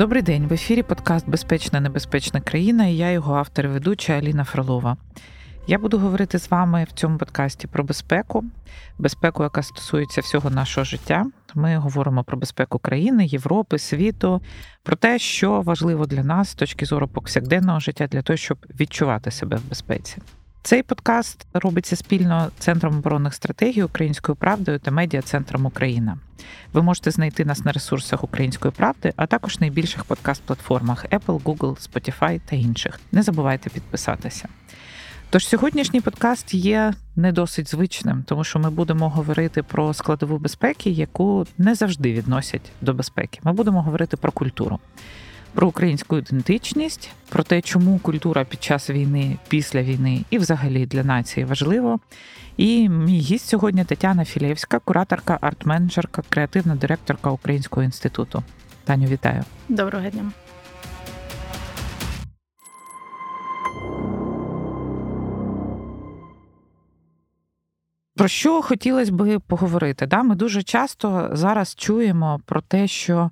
Добрий день. В ефірі подкаст Безпечна небезпечна країна і я його автор і ведуча Аліна Фролова. Я буду говорити з вами в цьому подкасті про безпеку, безпеку, яка стосується всього нашого життя. Ми говоримо про безпеку країни, Європи, світу, про те, що важливо для нас з точки зору повсякденного життя, для того, щоб відчувати себе в безпеці. Цей подкаст робиться спільно Центром оборонних стратегій Українською правдою та медіа Центром Україна. Ви можете знайти нас на ресурсах Української правди, а також найбільших подкаст-платформах Apple, Google, Spotify та інших. Не забувайте підписатися. Тож сьогоднішній подкаст є не досить звичним, тому що ми будемо говорити про складову безпеки, яку не завжди відносять до безпеки. Ми будемо говорити про культуру про українську ідентичність, про те, чому культура під час війни, після війни і взагалі для нації важливо. І мій гість сьогодні Тетяна Філєвська, кураторка, арт-менеджерка, креативна директорка Українського інституту. Таню, вітаю. Доброго дня. Про що хотілося би поговорити? Да? Ми дуже часто зараз чуємо про те, що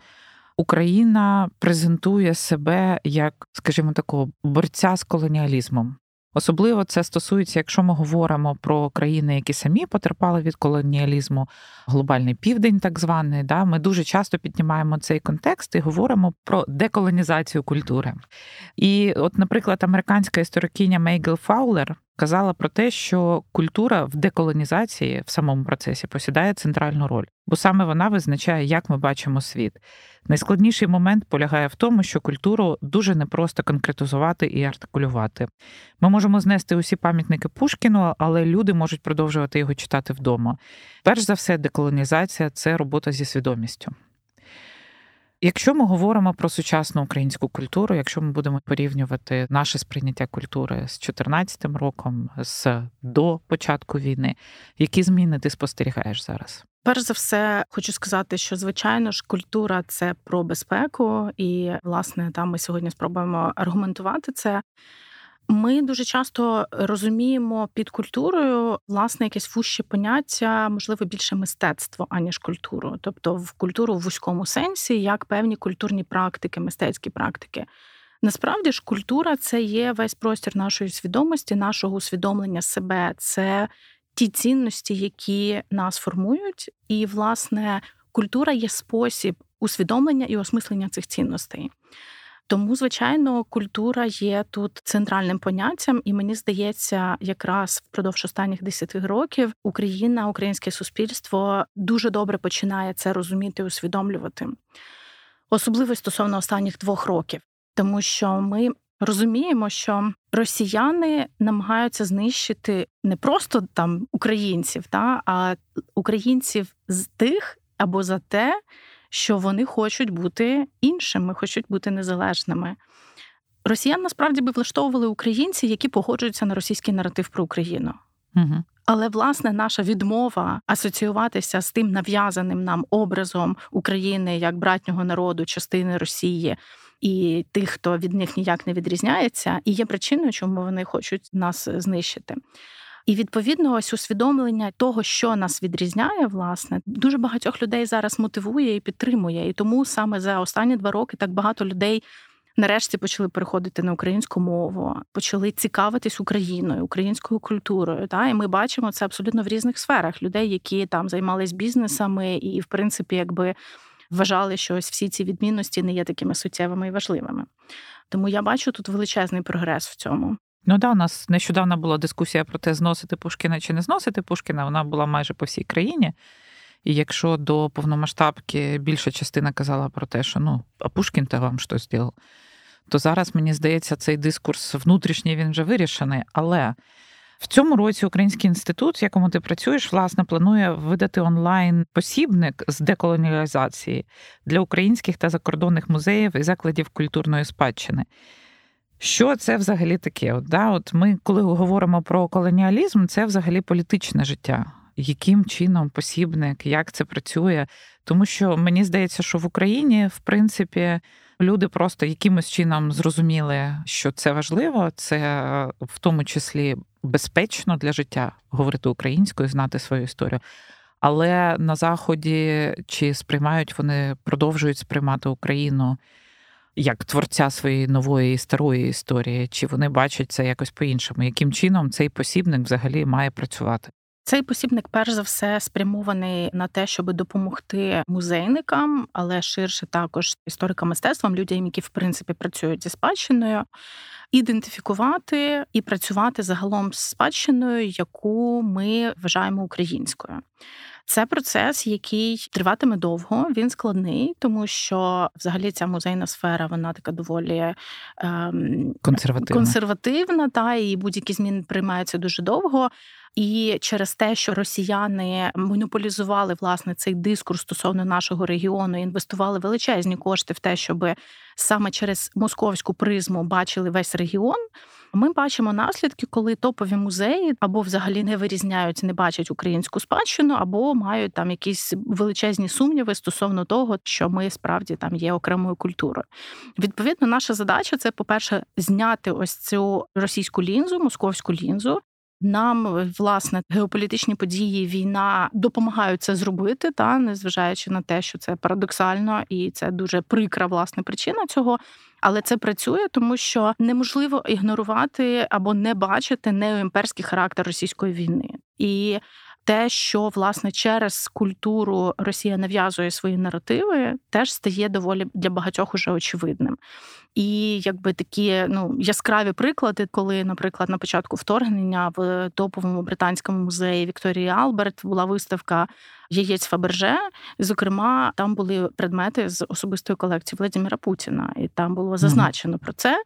Україна презентує себе як, скажімо, такого борця з колоніалізмом. Особливо це стосується, якщо ми говоримо про країни, які самі потерпали від колоніалізму, глобальний південь, так званий. Да, Ми дуже часто піднімаємо цей контекст і говоримо про деколонізацію культури. І, от, наприклад, американська історикиня Мейгел Фаулер казала про те, що культура в деколонізації в самому процесі посідає центральну роль, бо саме вона визначає, як ми бачимо світ. Найскладніший момент полягає в тому, що культуру дуже непросто конкретизувати і артикулювати. Ми можемо знести усі пам'ятники Пушкіну, але люди можуть продовжувати його читати вдома. Перш за все, деколонізація це робота зі свідомістю. Якщо ми говоримо про сучасну українську культуру, якщо ми будемо порівнювати наше сприйняття культури з 2014 роком, з до початку війни, які зміни ти спостерігаєш зараз? Перш за все, хочу сказати, що звичайно ж культура це про безпеку, і власне там ми сьогодні спробуємо аргументувати це. Ми дуже часто розуміємо під культурою власне якесь вужче поняття, можливо, більше мистецтво, аніж культуру, тобто в культуру в вузькому сенсі, як певні культурні практики, мистецькі практики. Насправді ж, культура це є весь простір нашої свідомості, нашого усвідомлення себе, це ті цінності, які нас формують, і власне культура є спосіб усвідомлення і осмислення цих цінностей. Тому, звичайно, культура є тут центральним поняттям, і мені здається, якраз впродовж останніх 10 років Україна, українське суспільство дуже добре починає це розуміти усвідомлювати, особливо стосовно останніх двох років, тому що ми. Розуміємо, що росіяни намагаються знищити не просто там українців, та а українців з тих або за те, що вони хочуть бути іншими, хочуть бути незалежними. Росіян насправді би влаштовували українці, які погоджуються на російський наратив про Україну. Угу. Але власне наша відмова асоціюватися з тим нав'язаним нам образом України як братнього народу, частини Росії і тих, хто від них ніяк не відрізняється, і є причиною, чому вони хочуть нас знищити. І відповідно, ось усвідомлення того, що нас відрізняє, власне, дуже багатьох людей зараз мотивує і підтримує. І тому саме за останні два роки так багато людей. Нарешті почали переходити на українську мову, почали цікавитись Україною, українською культурою. Та і ми бачимо це абсолютно в різних сферах людей, які там займались бізнесами, і, в принципі, якби вважали, що ось всі ці відмінності не є такими суттєвими і важливими. Тому я бачу тут величезний прогрес в цьому. Ну да, у нас нещодавно була дискусія про те, зносити Пушкіна чи не зносити Пушкіна. Вона була майже по всій країні. І якщо до повномасштабки більша частина казала про те, що ну, а Пушкін то вам щось зробив, то зараз, мені здається, цей дискурс внутрішній він вже вирішений. Але в цьому році Український інститут, в якому ти працюєш, власне, планує видати онлайн посібник з деколоніалізації для українських та закордонних музеїв і закладів культурної спадщини. Що це взагалі таке? От, да, от Ми, коли говоримо про колоніалізм, це взагалі політичне життя. Яким чином посібник, як це працює? Тому що мені здається, що в Україні, в принципі, люди просто якимось чином зрозуміли, що це важливо, це в тому числі безпечно для життя говорити українською, знати свою історію. Але на заході чи сприймають вони продовжують сприймати Україну як творця своєї нової і старої історії, чи вони бачать це якось по-іншому? Яким чином цей посібник взагалі має працювати? Цей посібник, перш за все, спрямований на те, щоб допомогти музейникам, але ширше також історикам мистецтвам, людям, які в принципі працюють зі спадщиною, ідентифікувати і працювати загалом з спадщиною, яку ми вважаємо українською. Це процес, який триватиме довго. Він складний, тому що взагалі ця музейна сфера вона така доволі ем, консервативна. консервативна, та і будь-які зміни приймаються дуже довго. І через те, що росіяни монополізували власне цей дискурс стосовно нашого регіону, інвестували величезні кошти в те, щоб саме через московську призму бачили весь регіон. Ми бачимо наслідки, коли топові музеї або взагалі не вирізняють, не бачать українську спадщину, або мають там якісь величезні сумніви стосовно того, що ми справді там є окремою культурою. Відповідно, наша задача це, по-перше, зняти ось цю російську лінзу, московську лінзу, нам власне геополітичні події, війна допомагають це зробити, та незважаючи на те, що це парадоксально і це дуже прикра власне причина цього. Але це працює, тому що неможливо ігнорувати або не бачити неоімперський характер російської війни і те, що власне через культуру Росія нав'язує свої наративи, теж стає доволі для багатьох уже очевидним. І якби такі ну яскраві приклади, коли, наприклад, на початку вторгнення в топовому британському музеї Вікторії Алберт була виставка яєць Фаберже. Зокрема, там були предмети з особистої колекції Владимира Путіна, і там було зазначено про це.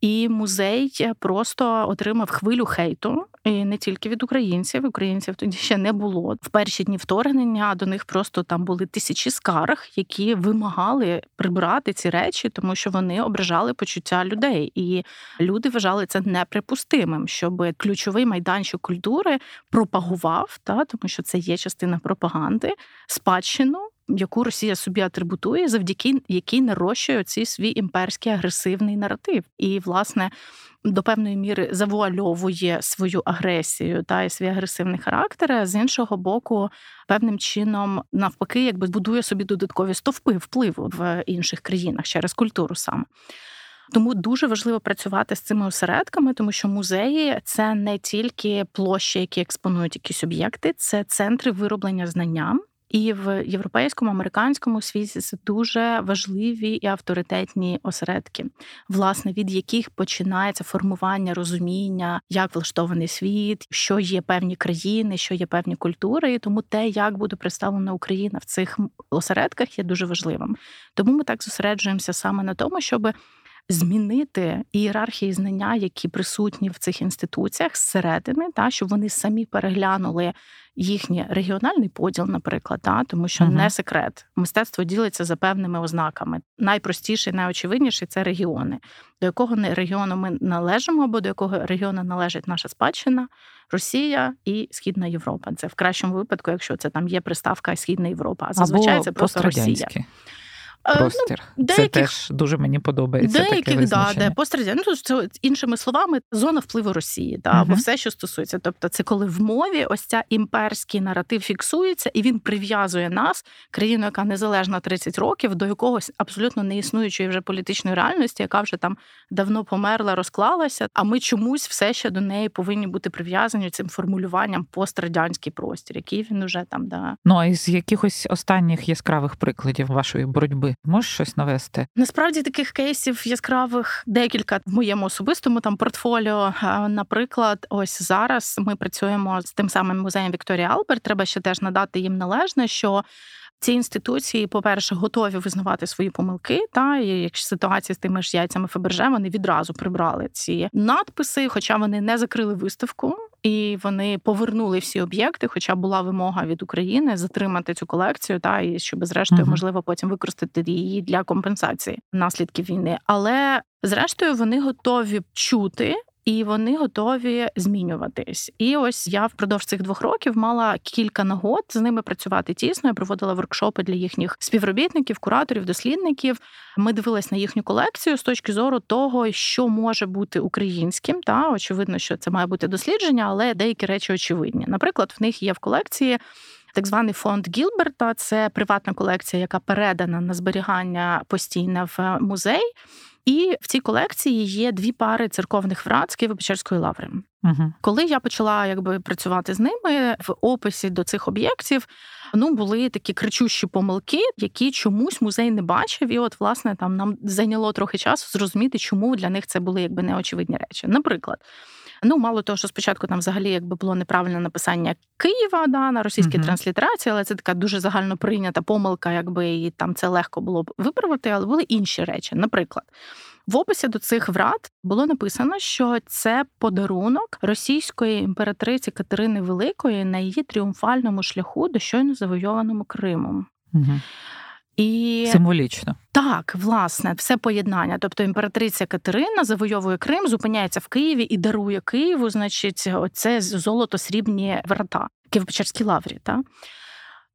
І музей просто отримав хвилю хейту, і не тільки від українців. Українців тоді ще не було. В перші дні вторгнення до них просто там були тисячі скарг, які вимагали прибрати ці речі, тому що вони ображали почуття людей, і люди вважали це неприпустимим, щоб ключовий майданчик культури пропагував, та тому що це є частина пропаганди, спадщину яку Росія собі атрибутує, завдяки якій нарощує цей свій імперський агресивний наратив. І, власне, до певної міри завуальовує свою агресію та і свій агресивний характер. а З іншого боку, певним чином, навпаки, якби будує собі додаткові стовпи впливу в інших країнах через культуру саме. Тому дуже важливо працювати з цими осередками, тому що музеї це не тільки площі, які експонують якісь об'єкти, це центри вироблення знання. І в європейському американському світі це дуже важливі і авторитетні осередки, власне, від яких починається формування розуміння, як влаштований світ, що є певні країни, що є певні культури. І тому те, як буде представлена Україна в цих осередках, є дуже важливим. Тому ми так зосереджуємося саме на тому, щоб змінити ієрархії знання, які присутні в цих інституціях зсередини, та щоб вони самі переглянули їхній регіональний поділ, наприклад, та тому що uh не секрет, мистецтво ділиться за певними ознаками. Найпростіший, найочевидніший це регіони, до якого регіону ми належимо, або до якого регіону належить наша спадщина, Росія і Східна Європа. Це в кращому випадку, якщо це там є приставка Східна Європа, а зазвичай або це просто Росія. Е, простір. Ну, деяких, це теж дуже мені подобається. Деяких, таке да, де пострадяння. Ну, це іншими словами, зона впливу Росії, та, uh-huh. або все, що стосується. Тобто, це коли в мові ось ця імперський наратив фіксується, і він прив'язує нас, країну, яка незалежна 30 років, до якогось абсолютно неіснуючої вже політичної реальності, яка вже там давно померла, розклалася. А ми чомусь все ще до неї повинні бути прив'язані цим формулюванням пострадянський простір, який він уже там да. Ну а із якихось останніх яскравих прикладів вашої боротьби. Можеш щось навести? Насправді таких кейсів яскравих декілька в моєму особистому там портфоліо. Наприклад, ось зараз ми працюємо з тим самим музеєм Вікторія Алберт. Треба ще теж надати їм належне, що. Ці інституції, по-перше, готові визнавати свої помилки. Та і якщо ситуація з тими ж яйцями Фаберже, вони відразу прибрали ці надписи, хоча вони не закрили виставку і вони повернули всі об'єкти, хоча була вимога від України затримати цю колекцію, та і щоб зрештою uh можливо потім використати її для компенсації наслідків війни. Але зрештою вони готові чути і вони готові змінюватись. І ось я впродовж цих двох років мала кілька нагод з ними працювати тісно. Я проводила воркшопи для їхніх співробітників, кураторів, дослідників. Ми дивились на їхню колекцію з точки зору того, що може бути українським. Та очевидно, що це має бути дослідження, але деякі речі очевидні. Наприклад, в них є в колекції так званий фонд Гілберта. Це приватна колекція, яка передана на зберігання постійно в музей. І в цій колекції є дві пари церковних врат з Києво-Печерської лаври. Угу. Коли я почала якби працювати з ними в описі до цих об'єктів, ну були такі кричущі помилки, які чомусь музей не бачив. І от, власне, там нам зайняло трохи часу зрозуміти, чому для них це були якби неочевидні речі. Наприклад. Ну, мало того, що спочатку там взагалі якби було неправильне написання Києва да, на російській uh-huh. транслітерації, але це така дуже загально прийнята помилка, якби і там це легко було б виправити, але були інші речі. Наприклад, в описі до цих врат було написано, що це подарунок російської імператриці Катерини Великої на її тріумфальному шляху до щойно завойованому Кримом. Uh-huh. І символічно так, власне, все поєднання. Тобто імператриця Катерина завойовує Крим, зупиняється в Києві і дарує Києву, значить, оце золото-срібні врата Києво-Печерській лаврі. Та?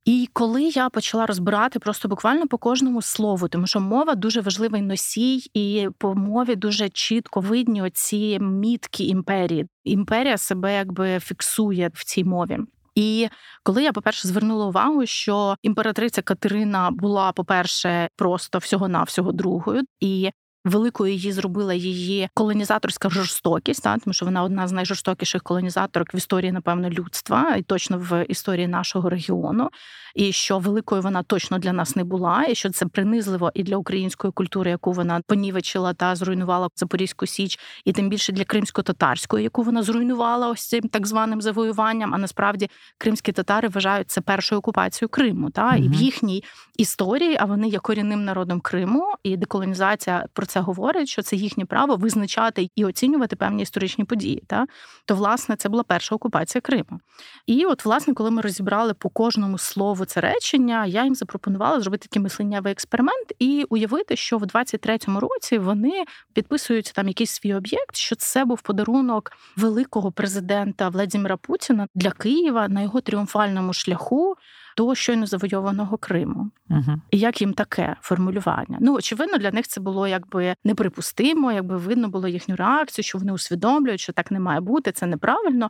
І коли я почала розбирати просто буквально по кожному слову, тому що мова дуже важливий носій, і по мові дуже чітко видні оці мітки імперії. Імперія себе якби фіксує в цій мові. І коли я, по-перше, звернула увагу, що імператриця Катерина була, по-перше, просто всього-навсього другою, і великою її зробила її колонізаторська жорстокість, та, тому що вона одна з найжорстокіших колонізаторок в історії, напевно, людства, і точно в історії нашого регіону і що великою вона точно для нас не була, і що це принизливо і для української культури, яку вона понівечила та зруйнувала Запорізьку Січ, і тим більше для кримсько-татарської, яку вона зруйнувала ось цим так званим завоюванням. А насправді кримські татари вважають це першою окупацією Криму, та угу. і в їхній історії, а вони є корінним народом Криму, і деколонізація про це говорить, що це їхнє право визначати і оцінювати певні історичні події. Та то власне це була перша окупація Криму. І от, власне, коли ми розібрали по кожному слову це речення, я їм запропонувала зробити такий мисленнєвий експеримент і уявити, що в 23-му році вони підписують там якийсь свій об'єкт, що це був подарунок великого президента Владимира Путіна для Києва на його тріумфальному шляху. До щойно завойованого Криму, Угу. і як їм таке формулювання? Ну очевидно, для них це було якби неприпустимо, якби видно було їхню реакцію, що вони усвідомлюють, що так не має бути, це неправильно.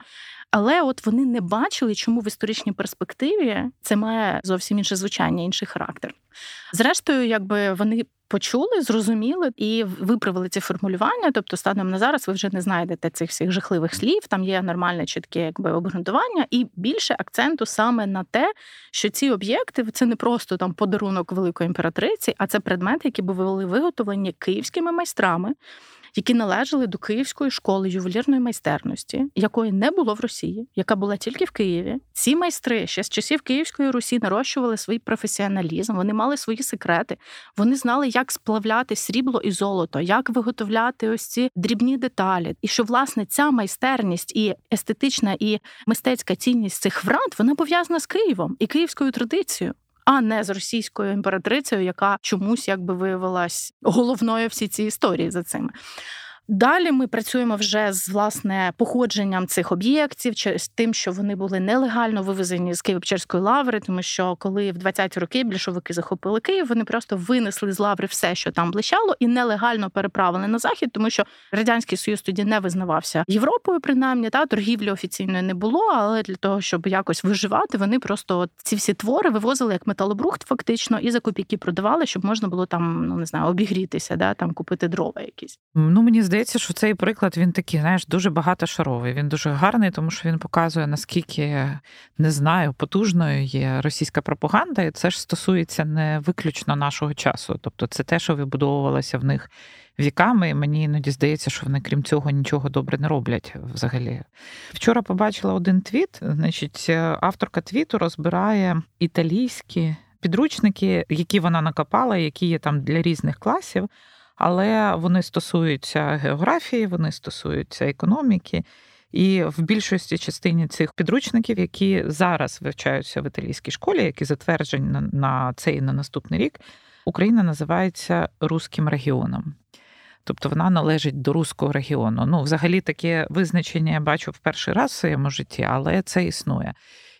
Але от вони не бачили, чому в історичній перспективі це має зовсім інше звучання, інший характер. Зрештою, якби вони почули, зрозуміли і виправили ці формулювання. Тобто, станом на зараз ви вже не знайдете цих всіх жахливих слів. Там є нормальне чітке якби обґрунтування, і більше акценту саме на те, що ці об'єкти це не просто там подарунок великої імператриці, а це предмети, які були виготовлені київськими майстрами які належали до Київської школи ювелірної майстерності, якої не було в Росії, яка була тільки в Києві. Ці майстри ще з часів Київської Русі нарощували свій професіоналізм, вони мали свої секрети, вони знали, як сплавляти срібло і золото, як виготовляти ось ці дрібні деталі. І що власне ця майстерність і естетична і мистецька цінність цих врат вона пов'язана з Києвом і київською традицією а не з російською імператрицею, яка чомусь якби виявилась головною всі ці історії за цими. Далі ми працюємо вже з власне походженням цих об'єктів, з тим, що вони були нелегально вивезені з Києво-Печерської лаври, тому що коли в 20-ті роки більшовики захопили Київ, вони просто винесли з лаври все, що там блищало, і нелегально переправили на захід, тому що радянський союз тоді не визнавався Європою, принаймні та торгівлі офіційної не було. Але для того, щоб якось виживати, вони просто ці всі твори вивозили як металобрухт, фактично, і за копійки продавали, щоб можна було там, ну не знаю, обігрітися, да там купити дрова якісь. Ну мені здається здається, що цей приклад він такий, знаєш, дуже багатошаровий. Він дуже гарний, тому що він показує, наскільки не знаю, потужною є російська пропаганда, і це ж стосується не виключно нашого часу. Тобто, це те, що вибудовувалося в них віками. І мені іноді здається, що вони, крім цього, нічого добре не роблять взагалі. Вчора побачила один твіт. Значить, авторка твіту розбирає італійські підручники, які вона накопала, які є там для різних класів але вони стосуються географії, вони стосуються економіки. І в більшості частині цих підручників, які зараз вивчаються в італійській школі, які затверджені на цей на наступний рік, Україна називається руським регіоном. Тобто вона належить до руського регіону. Ну, взагалі, таке визначення я бачу в перший раз в своєму житті, але це існує.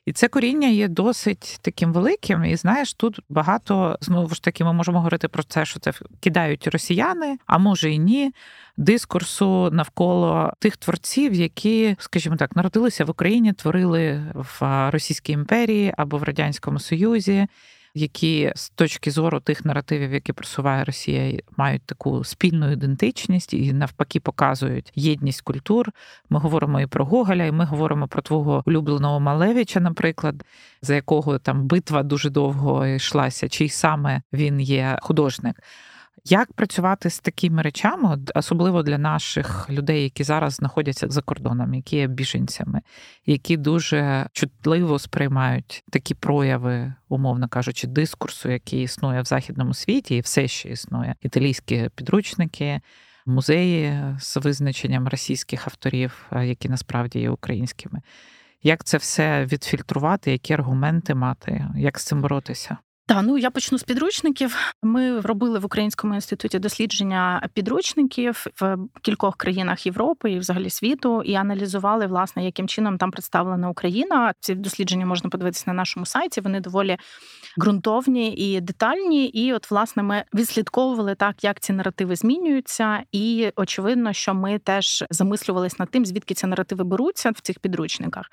І це коріння є досить таким великим. І знаєш, тут багато знову ж таки ми можемо говорити про це, що це кидають росіяни, а може і ні. Дискурсу навколо тих творців, які, скажімо так, народилися в Україні, творили в Російській імперії або в Радянському Союзі які з точки зору тих наративів, які просуває Росія, мають таку спільну ідентичність і навпаки показують єдність культур. Ми говоримо і про Гоголя, і ми говоримо про твого улюбленого Малевича, наприклад, за якого там битва дуже довго йшлася, чий саме він є художник. Як працювати з такими речами, особливо для наших людей, які зараз знаходяться за кордоном, які є біженцями, які дуже чутливо сприймають такі прояви, умовно кажучи, дискурсу, який існує в західному світі, і все ще існує італійські підручники, музеї з визначенням російських авторів, які насправді є українськими. Як це все відфільтрувати, які аргументи мати, як з цим боротися? Так, ну я почну з підручників. Ми робили в Українському інституті дослідження підручників в кількох країнах Європи і взагалі світу, і аналізували, власне, яким чином там представлена Україна. Ці дослідження можна подивитися на нашому сайті. Вони доволі ґрунтовні і детальні. І, от, власне, ми відслідковували так, як ці наративи змінюються, і очевидно, що ми теж замислювалися над тим, звідки ці наративи беруться в цих підручниках.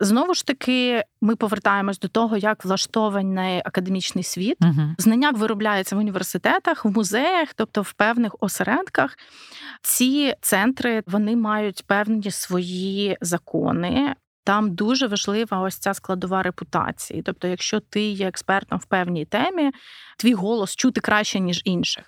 Знову ж таки, ми повертаємось до того, як влаштований академічний світ. uh Знання виробляються в університетах, в музеях, тобто в певних осередках. Ці центри вони мають певні свої закони. Там дуже важлива ось ця складова репутації. Тобто, якщо ти є експертом в певній темі, твій голос чути краще ніж інших.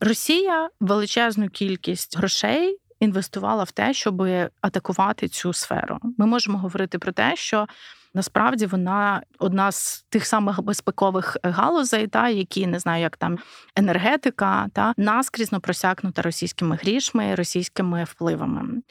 Росія величезну кількість грошей інвестувала в те, щоб атакувати цю сферу. Ми можемо говорити про те, що насправді вона одна з тих самих безпекових галузей, та які не знаю, як там енергетика, та наскрізно просякнута російськими грішми, російськими впливами.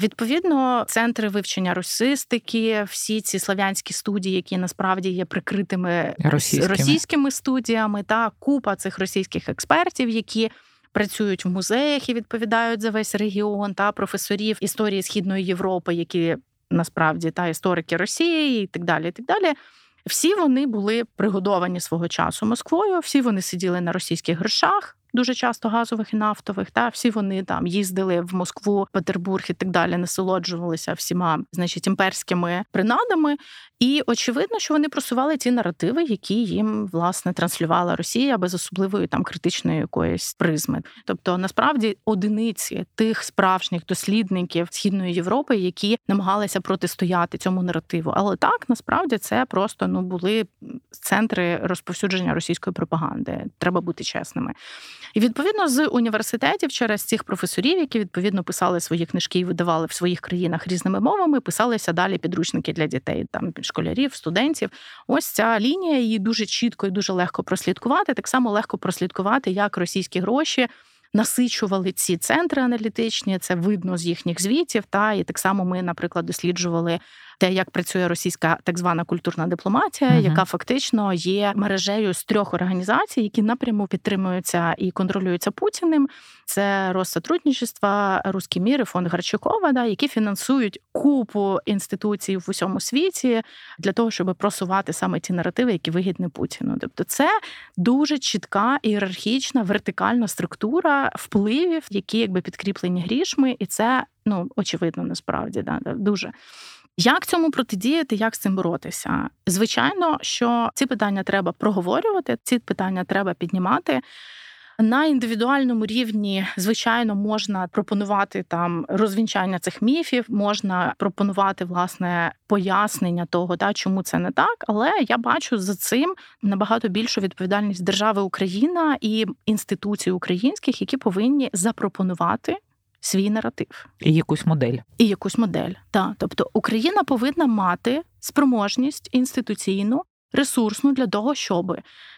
Відповідно, центри вивчення русистики, всі ці славянські студії, які насправді є прикритими російськими, російськими студіями, та купа цих російських експертів, які працюють в музеях і відповідають за весь регіон та професорів історії східної Європи, які насправді та історики Росії, і так далі. і так далі. Всі вони були пригодовані свого часу Москвою. Всі вони сиділи на російських грошах дуже часто газових і нафтових. Та всі вони там їздили в Москву, Петербург і так далі, насолоджувалися всіма, значить, імперськими принадами. І очевидно, що вони просували ті наративи, які їм власне транслювала Росія без особливої там критичної якоїсь призми. Тобто, насправді, одиниці тих справжніх дослідників східної Європи, які намагалися протистояти цьому наративу. Але так насправді це просто ну були центри розповсюдження російської пропаганди. Треба бути чесними. І відповідно з університетів через цих професорів, які відповідно писали свої книжки і видавали в своїх країнах різними мовами, писалися далі підручники для дітей, там школярів, студентів. Ось ця лінія її дуже чітко і дуже легко прослідкувати. Так само легко прослідкувати, як російські гроші. Насичували ці центри аналітичні, це видно з їхніх звітів. Та і так само ми, наприклад, досліджували те, як працює російська так звана культурна дипломатія, uh яка фактично є мережею з трьох організацій, які напряму підтримуються і контролюються Путіним. Це Россотрудничество, Руський мір і фонд Гарчукова, да, які фінансують купу інституцій в усьому світі для того, щоб просувати саме ті наративи, які вигідні Путіну. Тобто, це дуже чітка ієрархічна вертикальна структура впливів, які якби підкріплені грішми, і це ну очевидно насправді да, дуже. Як цьому протидіяти, як з цим боротися? Звичайно, що ці питання треба проговорювати, ці питання треба піднімати. На індивідуальному рівні, звичайно, можна пропонувати там розвінчання цих міфів, можна пропонувати власне пояснення того, да, чому це не так. Але я бачу за цим набагато більшу відповідальність держави Україна і інституцій українських, які повинні запропонувати свій наратив і якусь модель. І якусь модель. Так. Тобто Україна повинна мати спроможність інституційну, ресурсну для того, щоб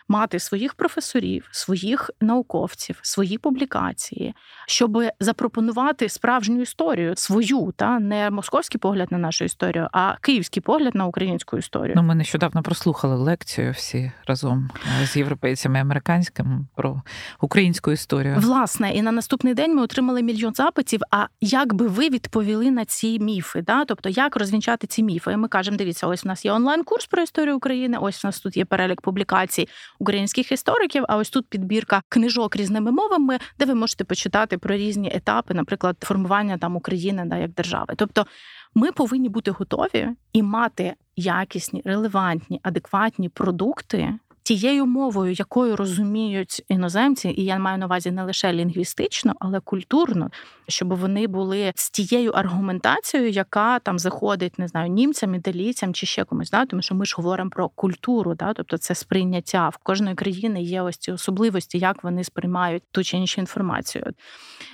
мати своїх професорів, своїх науковців, свої публікації, щоб запропонувати справжню історію свою, та не московський погляд на нашу історію, а київський погляд на українську історію. Ну, ми нещодавно прослухали лекцію всі разом е, з європейцями і американськими про українську історію. Власне, і на наступний день ми отримали мільйон запитів. А як би ви відповіли на ці міфи? Да? Тобто, як розвінчати ці міфи? І ми кажемо: дивіться, ось у нас є онлайн-курс про історію України. Ось у нас тут є перелік публікацій українських істориків. А ось тут підбірка книжок різними мовами, де ви можете почитати про різні етапи, наприклад, формування там України да, як держави. Тобто, ми повинні бути готові і мати якісні, релевантні, адекватні продукти, тією мовою, якою розуміють іноземці, і я маю на увазі не лише лінгвістично, але культурно, щоб вони були з тією аргументацією, яка там заходить, не знаю, німцям, італійцям чи ще комусь. Да? Тому що ми ж говоримо про культуру, да? тобто це сприйняття в кожної країни є ось ці особливості, як вони сприймають ту чи іншу інформацію.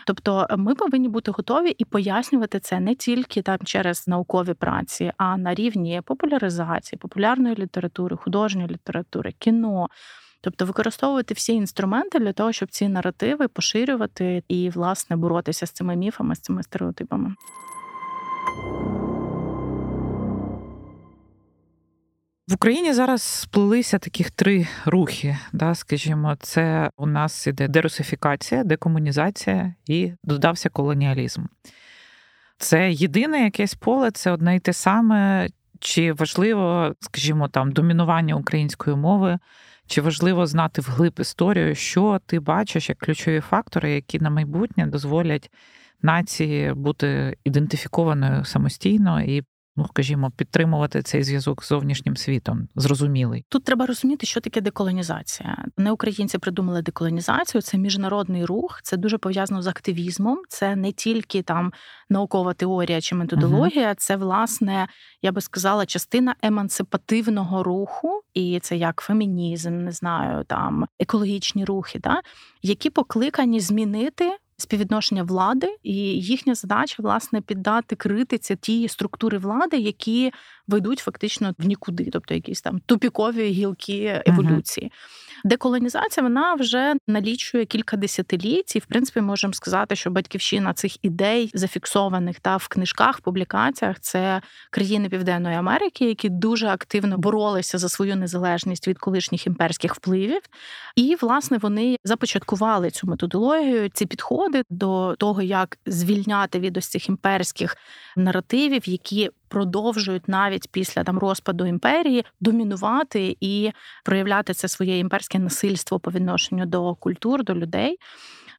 Тобто, ми повинні бути готові і пояснювати це не тільки там через наукові праці, а на рівні популяризації, популярної літератури, художньої літератури, кіно. Тобто використовувати всі інструменти для того, щоб ці наративи поширювати і, власне, боротися з цими міфами, з цими стереотипами. В Україні зараз сплелися таких три рухи. Да, Скажімо, це у нас іде дерусифікація, декомунізація і додався колоніалізм. Це єдине якесь поле, це одне й те саме, чи важливо, скажімо, там домінування української мови, чи важливо знати вглиб історію, що ти бачиш як ключові фактори, які на майбутнє дозволять нації бути ідентифікованою самостійно і ну скажімо, підтримувати цей зв'язок з зовнішнім світом, зрозумілий. Тут треба розуміти, що таке деколонізація. Не українці придумали деколонізацію, це міжнародний рух, це дуже пов'язано з активізмом. Це не тільки там наукова теорія чи методологія, uh це власне, я би сказала, частина емансипативного руху, і це як фемінізм, не знаю, там екологічні рухи, да, які покликані змінити співвідношення влади, і їхня задача власне піддати критиці ті структури влади, які ведуть фактично в нікуди, тобто якісь там тупікові гілки еволюції. Uh-huh. Деколонізація вона вже налічує кілька десятиліть, і в принципі можемо сказати, що батьківщина цих ідей зафіксованих та в книжках, публікаціях це країни Південної Америки, які дуже активно боролися за свою незалежність від колишніх імперських впливів. І власне вони започаткували цю методологію, ці підходи до того, як звільняти від ось цих імперських наративів, які продовжують навіть після там розпаду імперії домінувати і проявляти це своє імперське насильство по відношенню до культур, до людей.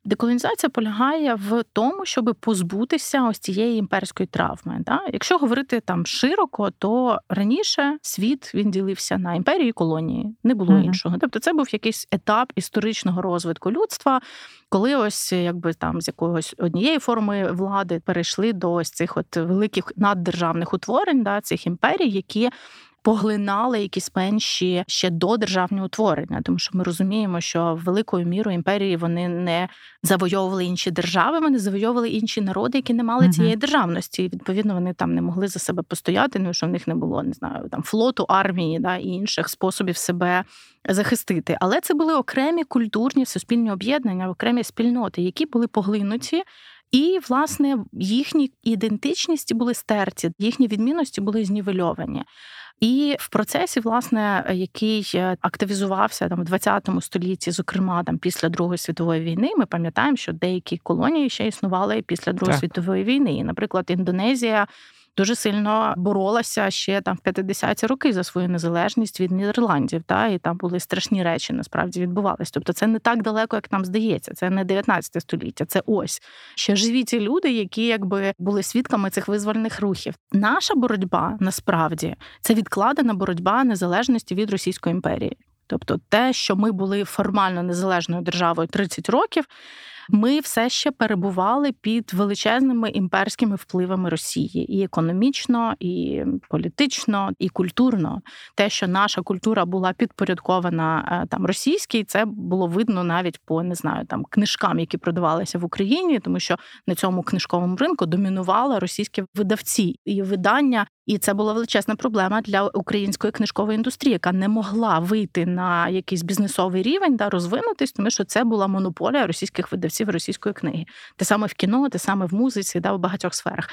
Деколонізація полягає в тому, щоб позбутися ось цієї імперської травми. Да? Якщо говорити там широко, то раніше світ він ділився на імперії і колонії, не було mm-hmm. іншого. Тобто, це був якийсь етап історичного розвитку людства, коли ось якби там з якогось однієї форми влади перейшли до ось цих от великих наддержавних утворень, да, цих імперій, які поглинали якісь менші ще до державного утворення, тому що ми розуміємо, що великою мірою імперії вони не завойовували інші держави, вони завойовували інші народи, які не мали цієї державності. І відповідно вони там не могли за себе постояти, ну що в них не було не знаю там флоту, армії да і інших способів себе захистити. Але це були окремі культурні суспільні об'єднання, окремі спільноти, які були поглинуті. І, власне, їхні ідентичності були стерті, їхні відмінності були знівельовані. І в процесі, власне, який е, активізувався там в 20 столітті, зокрема там після Другої світової війни, ми пам'ятаємо, що деякі колонії ще існували після Другої так. світової війни. Наприклад, Індонезія дуже сильно боролася ще там в 50-ті роки за свою незалежність від Нідерландів. Та і там були страшні речі, насправді відбувались. Тобто, це не так далеко, як нам здається. Це не 19 століття. Це ось ще живі ті люди, які якби були свідками цих визвольних рухів. Наша боротьба насправді це відкладена боротьба незалежності від Російської імперії. Тобто те, що ми були формально незалежною державою 30 років, Ми все ще перебували під величезними імперськими впливами Росії. І економічно, і політично, і культурно. Те, що наша культура була підпорядкована е, там російській, це було видно навіть по не знаю там книжкам, які продавалися в Україні, тому що на цьому книжковому ринку домінували російські видавці і видання. І це була величезна проблема для української книжкової індустрії, яка не могла вийти на якийсь бізнесовий рівень да розвинутись, тому що це була монополія російських видавців російської книги. Те саме в кіно, те саме в музиці, да в багатьох сферах.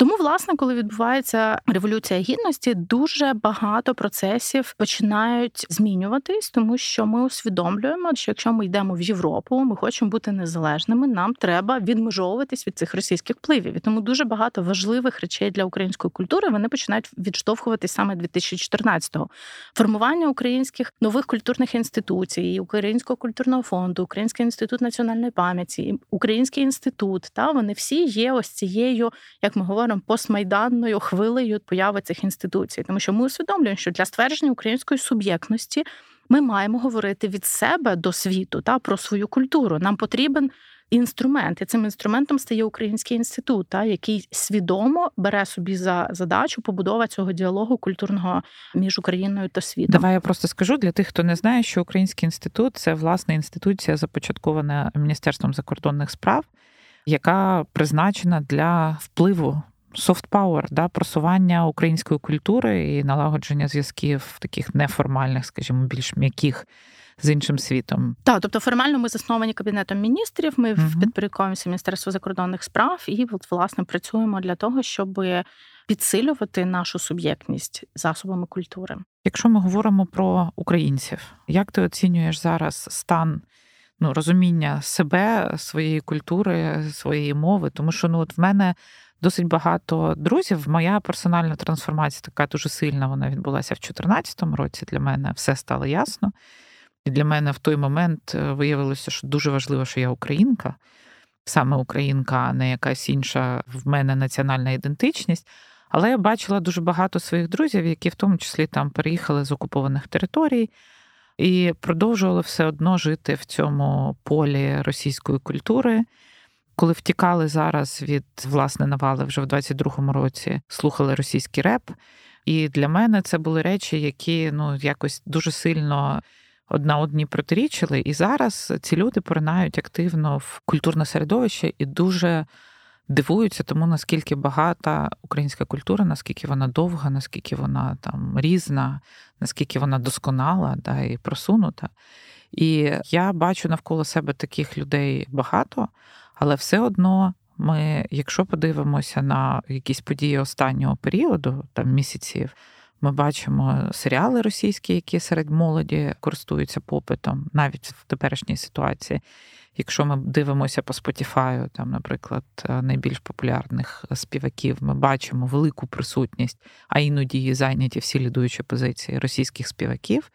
Тому, власне, коли відбувається революція гідності, дуже багато процесів починають змінюватись, тому що ми усвідомлюємо, що якщо ми йдемо в Європу, ми хочемо бути незалежними. Нам треба відмежовуватись від цих російських впливів. І Тому дуже багато важливих речей для української культури вони починають відштовхуватись саме 2014-го. Формування українських нових культурних інституцій, Українського культурного фонду, Український інститут національної пам'яті, Український інститут. Та вони всі є ось цією, як ми говоримо говоримо постмайданною хвилею появи цих інституцій, тому що ми усвідомлюємо, що для ствердження української суб'єктності ми маємо говорити від себе до світу та про свою культуру. Нам потрібен. Інструмент і цим інструментом стає Український інститут, та який свідомо бере собі за задачу побудова цього діалогу культурного між Україною та світом. Давай я просто скажу для тих, хто не знає, що Український інститут це власне інституція, започаткована міністерством закордонних справ, яка призначена для впливу soft power, да, просування української культури і налагодження зв'язків таких неформальних, скажімо, більш м'яких. З іншим світом, так, тобто формально ми засновані кабінетом міністрів. Ми uh-huh. підпорядковуємося Міністерству закордонних справ і от, власне працюємо для того, щоб підсилювати нашу суб'єктність засобами культури. Якщо ми говоримо про українців, як ти оцінюєш зараз стан ну, розуміння себе, своєї культури, своєї мови? Тому що ну от в мене досить багато друзів. Моя персональна трансформація така дуже сильна. Вона відбулася в 2014 році. Для мене все стало ясно. І для мене в той момент е, виявилося, що дуже важливо, що я українка, саме українка, а не якась інша в мене національна ідентичність. Але я бачила дуже багато своїх друзів, які в тому числі там переїхали з окупованих територій і продовжували все одно жити в цьому полі російської культури коли втікали зараз від власне навали вже в 22-му році, слухали російський реп. І для мене це були речі, які ну якось дуже сильно одна одній протирічили. І зараз ці люди поринають активно в культурне середовище і дуже дивуються тому, наскільки багата українська культура, наскільки вона довга, наскільки вона там різна, наскільки вона досконала да, і просунута. І я бачу навколо себе таких людей багато. Але все одно ми, якщо подивимося на якісь події останнього періоду, там місяців, ми бачимо серіали російські, які серед молоді користуються попитом, навіть в теперішній ситуації. Якщо ми дивимося по Spotify, там, наприклад, найбільш популярних співаків, ми бачимо велику присутність, а іноді зайняті всі лідуючі позиції російських співаків.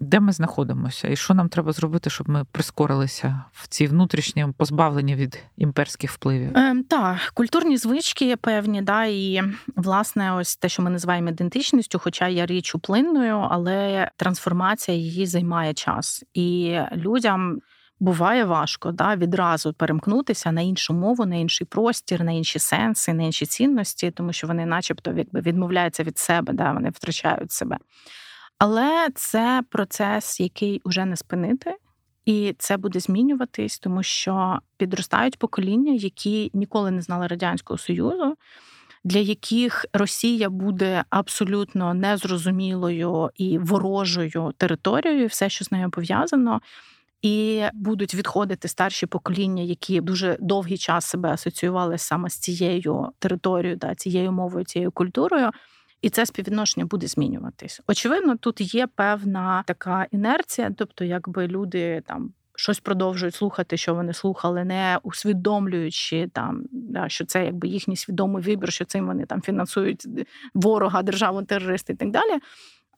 Де ми знаходимося, і що нам треба зробити, щоб ми прискорилися в ці внутрішні позбавлення від імперських впливів? Ем, Так, культурні звички певні, да, і власне, ось те, що ми називаємо ідентичністю, хоча є річ уплинною, але трансформація її займає час, і людям буває важко да, відразу перемкнутися на іншу мову, на інший простір, на інші сенси, на інші цінності, тому що вони, начебто, якби відмовляються від себе, да, вони втрачають себе. Але це процес, який уже не спинити, і це буде змінюватись, тому що підростають покоління, які ніколи не знали радянського союзу. Для яких Росія буде абсолютно незрозумілою і ворожою територією, все, що з нею пов'язано, і будуть відходити старші покоління, які дуже довгий час себе асоціювали саме з цією територією, да, цією мовою, цією культурою і це співвідношення буде змінюватись. Очевидно, тут є певна така інерція, тобто, якби люди там. Щось продовжують слухати, що вони слухали, не усвідомлюючи там, да, що це якби їхній свідомий вибір, що цим вони там фінансують ворога, державу, терористи і так далі.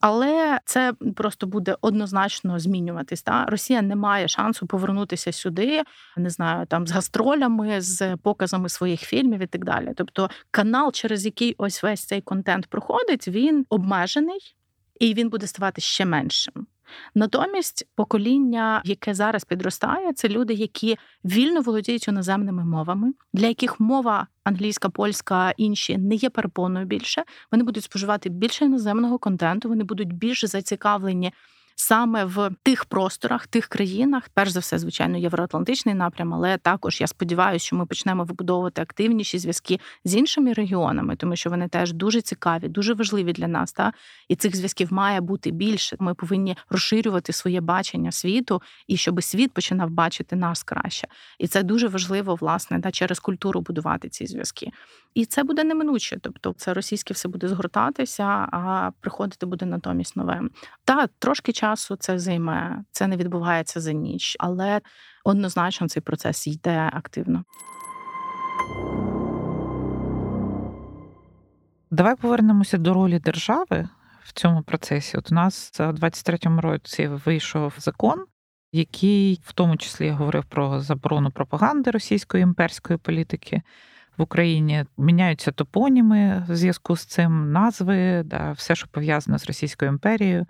Але це просто буде однозначно змінюватись. Та Росія не має шансу повернутися сюди, не знаю, там з гастролями, з показами своїх фільмів і так далі. Тобто, канал, через який ось весь цей контент проходить, він обмежений і він буде ставати ще меншим. Натомість покоління, яке зараз підростає, це люди, які вільно володіють іноземними мовами, для яких мова англійська, польська, інші не є перепоною більше. Вони будуть споживати більше іноземного контенту, вони будуть більш зацікавлені саме в тих просторах, тих країнах, перш за все, звичайно, євроатлантичний напрям, але також я сподіваюся, що ми почнемо вибудовувати активніші зв'язки з іншими регіонами, тому що вони теж дуже цікаві, дуже важливі для нас. Та і цих зв'язків має бути більше. Ми повинні розширювати своє бачення світу і щоб світ починав бачити нас краще. І це дуже важливо, власне, та через культуру будувати ці зв'язки. І це буде неминуче. Тобто, це російське все буде згортатися, а приходити буде натомість нове. Та трошки часу це займе, це не відбувається за ніч, але однозначно цей процес йде активно. Давай повернемося до ролі держави в цьому процесі. От у нас у 23-му році вийшов закон, який в тому числі говорив про заборону пропаганди російської імперської політики в Україні. Міняються топоніми в зв'язку з цим, назви, да, все, що пов'язане з Російською імперією.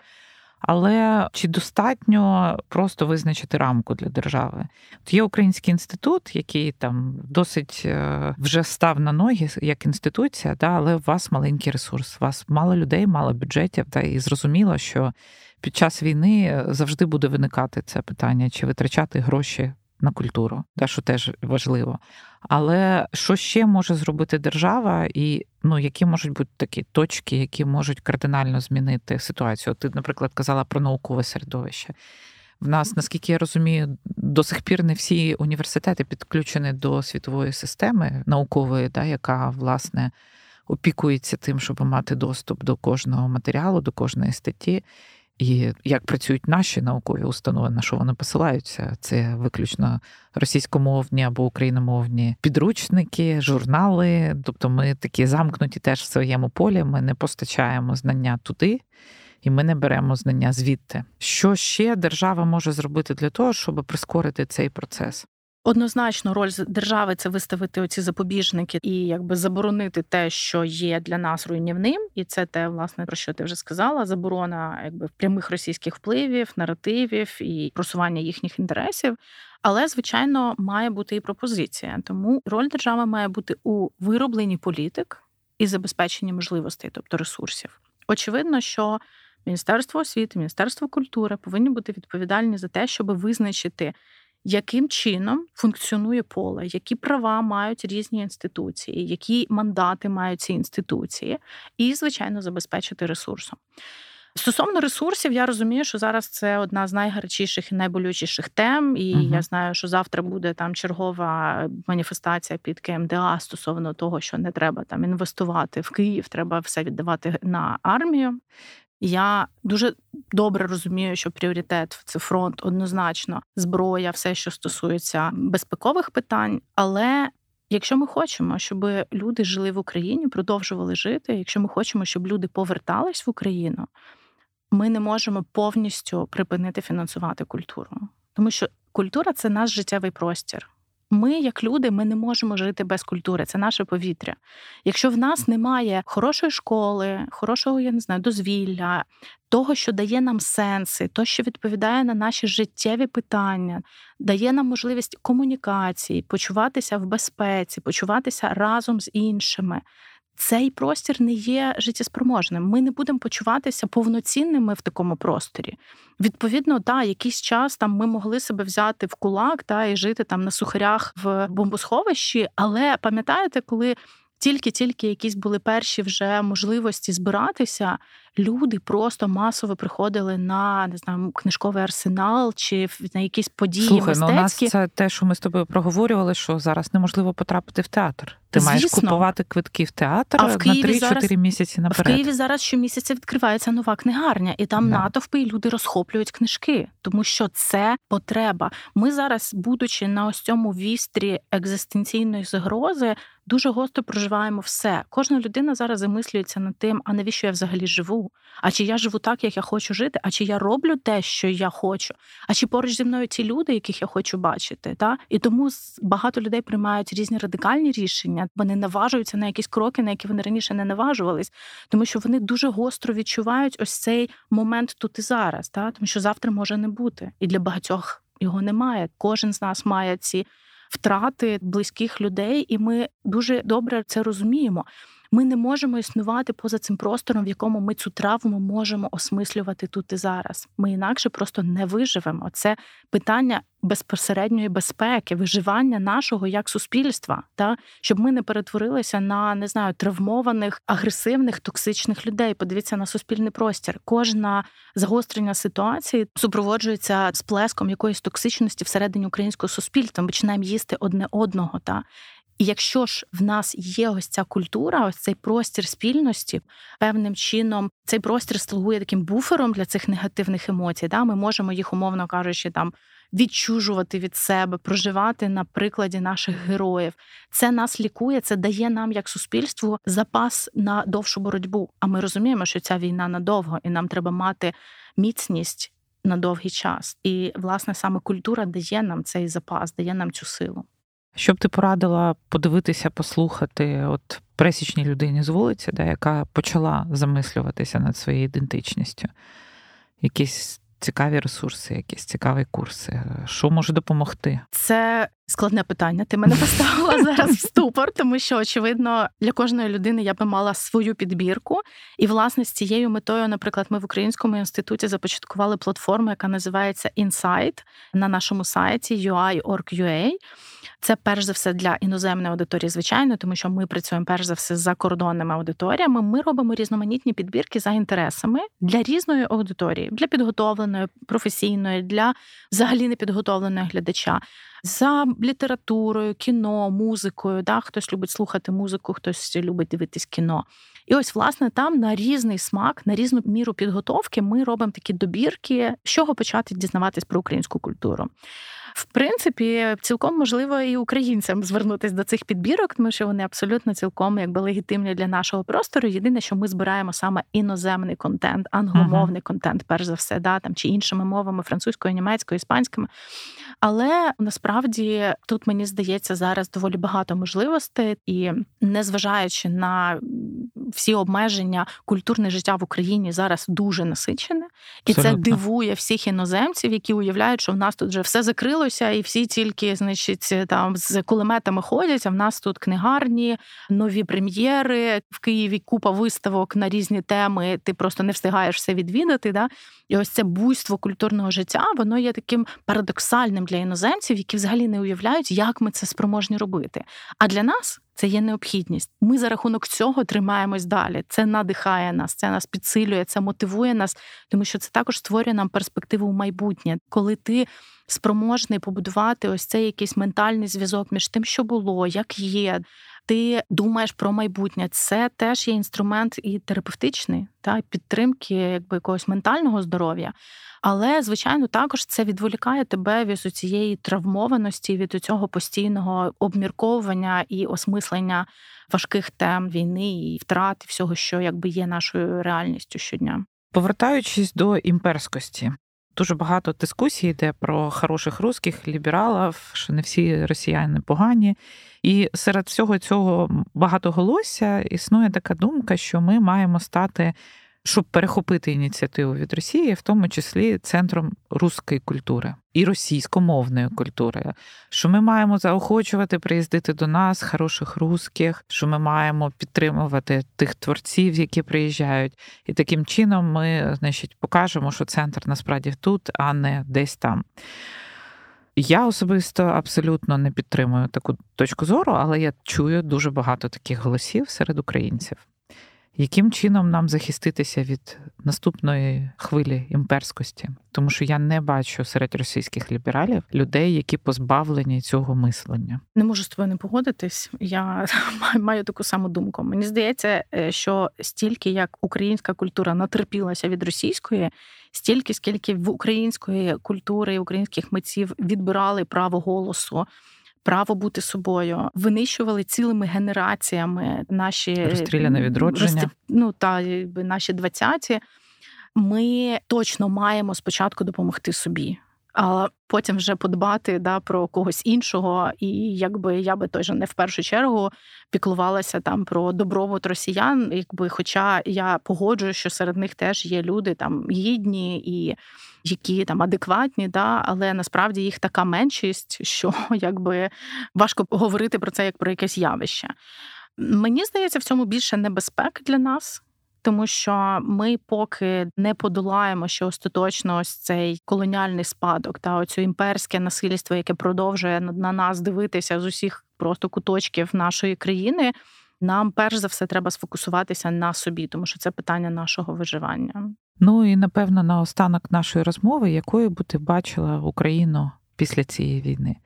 Але чи достатньо просто визначити рамку для держави? От Є український інститут, який там досить е, вже став на ноги як інституція, да, але у вас маленький ресурс, у вас мало людей, мало бюджетів, та і зрозуміло, що під час війни завжди буде виникати це питання, чи витрачати гроші на культуру, да, що теж важливо. Але що ще може зробити держава, і ну, які можуть бути такі точки, які можуть кардинально змінити ситуацію? Ти, наприклад, казала про наукове середовище. В нас, наскільки я розумію, до сих пір не всі університети підключені до світової системи наукової, да, яка власне опікується тим, щоб мати доступ до кожного матеріалу, до кожної статті. І як працюють наші наукові установи, на що вони посилаються? Це виключно російськомовні або україномовні підручники, журнали. Тобто ми такі замкнуті теж в своєму полі. Ми не постачаємо знання туди. І ми не беремо знання звідти. Що ще держава може зробити для того, щоб прискорити цей процес? Однозначно, роль держави це виставити оці запобіжники і якби заборонити те, що є для нас руйнівним, і це те, власне, про що ти вже сказала: заборона якби прямих російських впливів, наративів і просування їхніх інтересів. Але, звичайно, має бути і пропозиція. Тому роль держави має бути у виробленні політик і забезпеченні можливостей, тобто ресурсів. Очевидно, що Міністерство освіти, Міністерство культури повинні бути відповідальні за те, щоб визначити яким чином функціонує поле, які права мають різні інституції, які мандати мають ці інституції, і, звичайно, забезпечити ресурсом. Стосовно ресурсів, я розумію, що зараз це одна з найгарячіших і найболючіших тем, і uh я знаю, що завтра буде там чергова маніфестація під КМДА стосовно того, що не треба там інвестувати в Київ, треба все віддавати на армію. Я дуже добре розумію, що пріоритет це фронт однозначно зброя, все, що стосується безпекових питань. Але якщо ми хочемо, щоб люди жили в Україні, продовжували жити, якщо ми хочемо, щоб люди повертались в Україну, ми не можемо повністю припинити фінансувати культуру, тому що культура це наш життєвий простір. Ми, як люди, ми не можемо жити без культури. Це наше повітря. Якщо в нас немає хорошої школи, хорошого, я не знаю, дозвілля, того, що дає нам сенси, то, що відповідає на наші життєві питання, дає нам можливість комунікації, почуватися в безпеці, почуватися разом з іншими цей простір не є життєспроможним. Ми не будемо почуватися повноцінними в такому просторі. Відповідно, да, якийсь час там ми могли себе взяти в кулак та і жити там на сухарях в бомбосховищі. Але пам'ятаєте, коли тільки-тільки якісь були перші вже можливості збиратися, люди просто масово приходили на не знаю, книжковий арсенал чи на якісь події. Слухай, мистецькі. ну у нас це те, що ми з тобою проговорювали, що зараз неможливо потрапити в театр. Ти Звісно. маєш купувати квитки в театр а в Києві на 3-4 зараз, місяці наперед. В Києві зараз щомісяця відкривається нова книгарня, і там да. натовпи і люди розхоплюють книжки, тому що це потреба. Ми зараз, будучи на ось цьому вістрі екзистенційної загрози, дуже гостро проживаємо все. Кожна людина зараз замислюється над тим, а навіщо я взагалі живу? А чи я живу так, як я хочу жити? А чи я роблю те, що я хочу? А чи поруч зі мною ті люди, яких я хочу бачити? Та? І тому багато людей приймають різні радикальні рішення. Вони наважуються на якісь кроки, на які вони раніше не наважувались, тому що вони дуже гостро відчувають ось цей момент тут і зараз, та? тому що завтра може не бути. І для багатьох його немає. Кожен з нас має ці втрати близьких людей, і ми дуже добре це розуміємо. Ми не можемо існувати поза цим простором, в якому ми цю травму можемо осмислювати тут і зараз. Ми інакше просто не виживемо. Це питання безпосередньої безпеки, виживання нашого як суспільства, та щоб ми не перетворилися на не знаю травмованих, агресивних, токсичних людей. Подивіться на суспільний простір. Кожна загострення ситуації супроводжується сплеском якоїсь токсичності всередині українського суспільства. Ми починаємо їсти одне одного. Та і якщо ж в нас є ось ця культура, ось цей простір спільності, певним чином цей простір слугує таким буфером для цих негативних емоцій, да, ми можемо їх, умовно кажучи, там відчужувати від себе, проживати на прикладі наших героїв. Це нас лікує, це дає нам як суспільству запас на довшу боротьбу. А ми розуміємо, що ця війна надовго, і нам треба мати міцність на довгий час. І власне саме культура дає нам цей запас, дає нам цю силу. Що б ти порадила подивитися, послухати от пресічній людині з вулиці, да, яка почала замислюватися над своєю ідентичністю? Якісь цікаві ресурси, якісь цікаві курси. Що може допомогти? Це складне питання. Ти мене поставила зараз в ступор, тому що очевидно для кожної людини я би мала свою підбірку. І власне з цією метою, наприклад, ми в Українському інституті започаткували платформу, яка називається Insight на нашому сайті UI.org.ua. Це перш за все для іноземної аудиторії, звичайно, тому що ми працюємо перш за все з закордонними аудиторіями. Ми робимо різноманітні підбірки за інтересами для різної аудиторії, для підготовленої, професійної, для взагалі непідготовленого глядача. За літературою, кіно, музикою, да, хтось любить слухати музику, хтось любить дивитись кіно. І ось, власне, там на різний смак, на різну міру підготовки ми робимо такі добірки, з чого почати дізнаватись про українську культуру. В принципі, цілком можливо і українцям звернутися до цих підбірок, тому що вони абсолютно цілком якби легітимні для нашого простору. Єдине, що ми збираємо саме іноземний контент, англомовний uh-huh. контент, перш за все, да, там чи іншими мовами французькою, німецькою, іспанськими. Але насправді тут мені здається зараз доволі багато можливостей, і незважаючи на всі обмеження, культурне життя в Україні зараз дуже насичене, і Абсолютно. це дивує всіх іноземців, які уявляють, що в нас тут вже все закрилося, і всі тільки, значить, там з кулеметами ходять. А в нас тут книгарні, нові прем'єри в Києві, купа виставок на різні теми. Ти просто не встигаєш все відвідати. Да? І ось це буйство культурного життя, воно є таким парадоксальним для іноземців, які взагалі не уявляють, як ми це спроможні робити. А для нас це є необхідність. Ми за рахунок цього тримаємось далі. Це надихає нас, це нас підсилює, це мотивує нас, тому що це також створює нам перспективу в майбутнє, коли ти. Спроможний побудувати ось цей якийсь ментальний зв'язок між тим, що було, як є. Ти думаєш про майбутнє. Це теж є інструмент і терапевтичний, та підтримки якби якогось ментального здоров'я. Але, звичайно, також це відволікає тебе від цієї травмованості, від цього постійного обмірковування і осмислення важких тем війни і втрат, і всього, що якби є нашою реальністю щодня. Повертаючись до імперськості. Дуже багато дискусій йде про хороших русських лібералів, що не всі росіяни погані. І серед всього цього багатоголосся існує така думка, що ми маємо стати щоб перехопити ініціативу від Росії, в тому числі центром руської культури і російськомовної культури, що ми маємо заохочувати приїздити до нас хороших русських, що ми маємо підтримувати тих творців, які приїжджають, і таким чином ми, значить, покажемо, що центр насправді тут, а не десь там. Я особисто абсолютно не підтримую таку точку зору, але я чую дуже багато таких голосів серед українців яким чином нам захиститися від наступної хвилі імперськості? Тому що я не бачу серед російських лібералів людей, які позбавлені цього мислення. Не можу з тобою не погодитись. Я маю таку саму думку. Мені здається, е, що стільки як українська культура натерпілася від російської, стільки скільки в української культури українських митців відбирали право голосу право бути собою, винищували цілими генераціями наші розстріляне відродження. Ну та наші двадцяті. Ми точно маємо спочатку допомогти собі а потім вже подбати да, про когось іншого. І якби я би теж не в першу чергу піклувалася там про добробут росіян, якби, хоча я погоджую, що серед них теж є люди там гідні і які там адекватні, да, але насправді їх така меншість, що якби важко говорити про це як про якесь явище. Мені здається, в цьому більше небезпек для нас тому що ми поки не подолаємо що остаточно ось цей колоніальний спадок та оцю імперське насильство, яке продовжує на нас дивитися з усіх просто куточків нашої країни. Нам перш за все треба сфокусуватися на собі, тому що це питання нашого виживання. Ну і напевно на останок нашої розмови, якою би ти бачила Україну після цієї війни?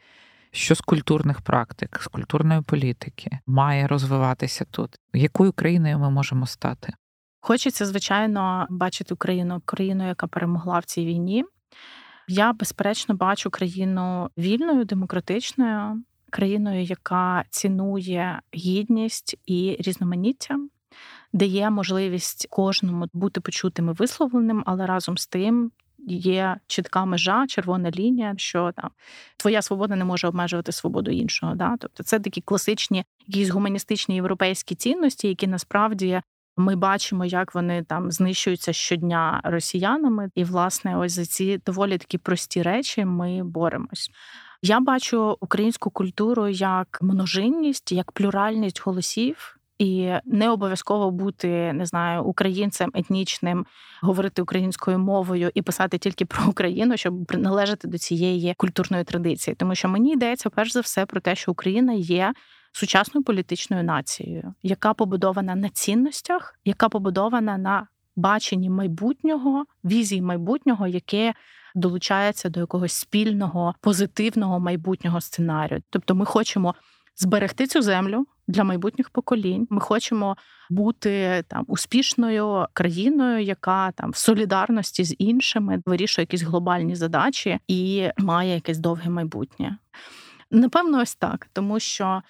Що з культурних практик, з культурної політики має розвиватися тут? Якою країною ми можемо стати? Хочеться, звичайно, бачити Україну, країну, яка перемогла в цій війні. Я, безперечно, бачу країну вільною, демократичною, країною, яка цінує гідність і різноманіття, дає можливість кожному бути почутим і висловленим, але разом з тим. Є чітка межа, червона лінія, що там твоя свобода не може обмежувати свободу іншого. Да? Тобто це такі класичні, якісь гуманістичні європейські цінності, які насправді ми бачимо, як вони там знищуються щодня росіянами, і власне, ось за ці доволі такі прості речі ми боремось. Я бачу українську культуру як множинність, як плюральність голосів. І не обов'язково бути не знаю українцем етнічним, говорити українською мовою і писати тільки про Україну, щоб приналежати до цієї культурної традиції. Тому що мені йдеться перш за все про те, що Україна є сучасною політичною нацією, яка побудована на цінностях, яка побудована на баченні майбутнього, візії майбутнього, яке долучається до якогось спільного позитивного майбутнього сценарію. Тобто, ми хочемо зберегти цю землю. Для майбутніх поколінь ми хочемо бути там успішною країною, яка там в солідарності з іншими вирішує якісь глобальні задачі і має якесь довге майбутнє. Напевно, ось так, тому що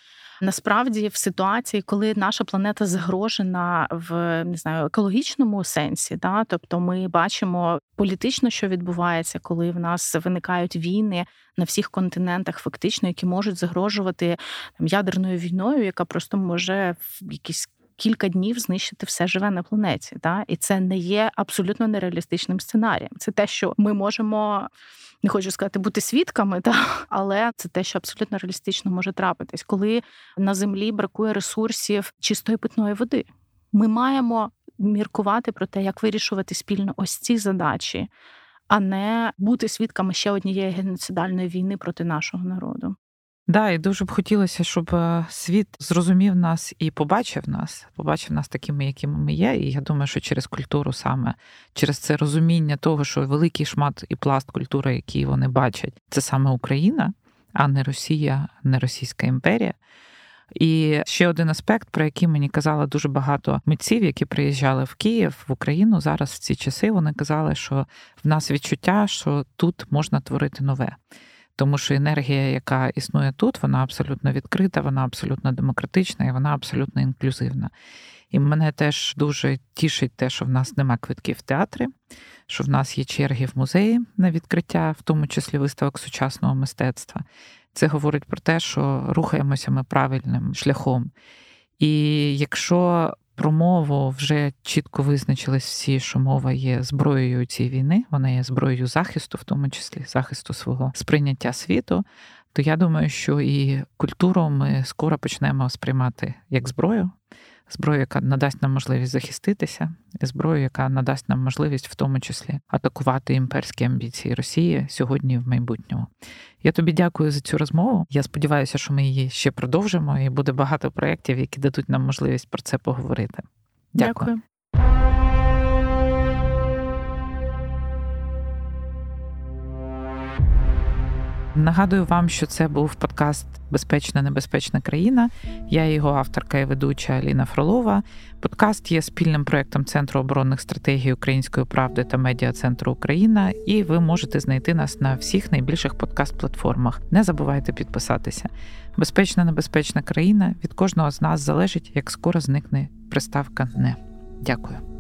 насправді в ситуації, коли наша планета загрожена в не знаю екологічному сенсі, да, тобто ми бачимо політично, що відбувається, коли в нас виникають війни на всіх континентах, фактично, які можуть загрожувати там ядерною війною, яка просто може в якісь кілька днів знищити все живе на планеті. Да? І це не є абсолютно нереалістичним сценарієм. Це те, що ми можемо. Не хочу сказати бути свідками, та але це те, що абсолютно реалістично може трапитись, коли на землі бракує ресурсів чистої питної води. Ми маємо міркувати про те, як вирішувати спільно ось ці задачі, а не бути свідками ще однієї геноцидальної війни проти нашого народу. Да, і дуже б хотілося, щоб е, світ зрозумів нас і побачив нас, побачив нас такими, якими ми є. І я думаю, що через культуру саме через це розуміння того, що великий шмат і пласт культури, який вони бачать, це саме Україна, а не Росія, не Російська імперія. І ще один аспект, про який мені казали дуже багато митців, які приїжджали в Київ в Україну зараз в ці часи. Вони казали, що в нас відчуття, що тут можна творити нове тому що енергія, яка існує тут, вона абсолютно відкрита, вона абсолютно демократична і вона абсолютно інклюзивна. І мене теж дуже тішить те, що в нас нема квитків в театрі, що в нас є черги в музеї на відкриття, в тому числі виставок сучасного мистецтва. Це говорить про те, що рухаємося ми правильним шляхом. І якщо про мову вже чітко визначились всі, що мова є зброєю цієї війни, вона є зброєю захисту, в тому числі захисту свого сприйняття світу. То я думаю, що і культуру ми скоро почнемо сприймати як зброю, зброю, яка надасть нам можливість захиститися, і зброю, яка надасть нам можливість в тому числі атакувати імперські амбіції Росії сьогодні і в майбутньому. Я тобі дякую за цю розмову. Я сподіваюся, що ми її ще продовжимо, і буде багато проєктів, які дадуть нам можливість про це поговорити. Дякую. дякую. Нагадую вам, що це був подкаст Безпечна небезпечна країна. Я його авторка і ведуча Аліна Фролова. Подкаст є спільним проектом Центру оборонних стратегій Української правди та медіа центру Україна, і ви можете знайти нас на всіх найбільших подкаст-платформах. Не забувайте підписатися. Безпечна небезпечна країна від кожного з нас залежить, як скоро зникне приставка не. Дякую.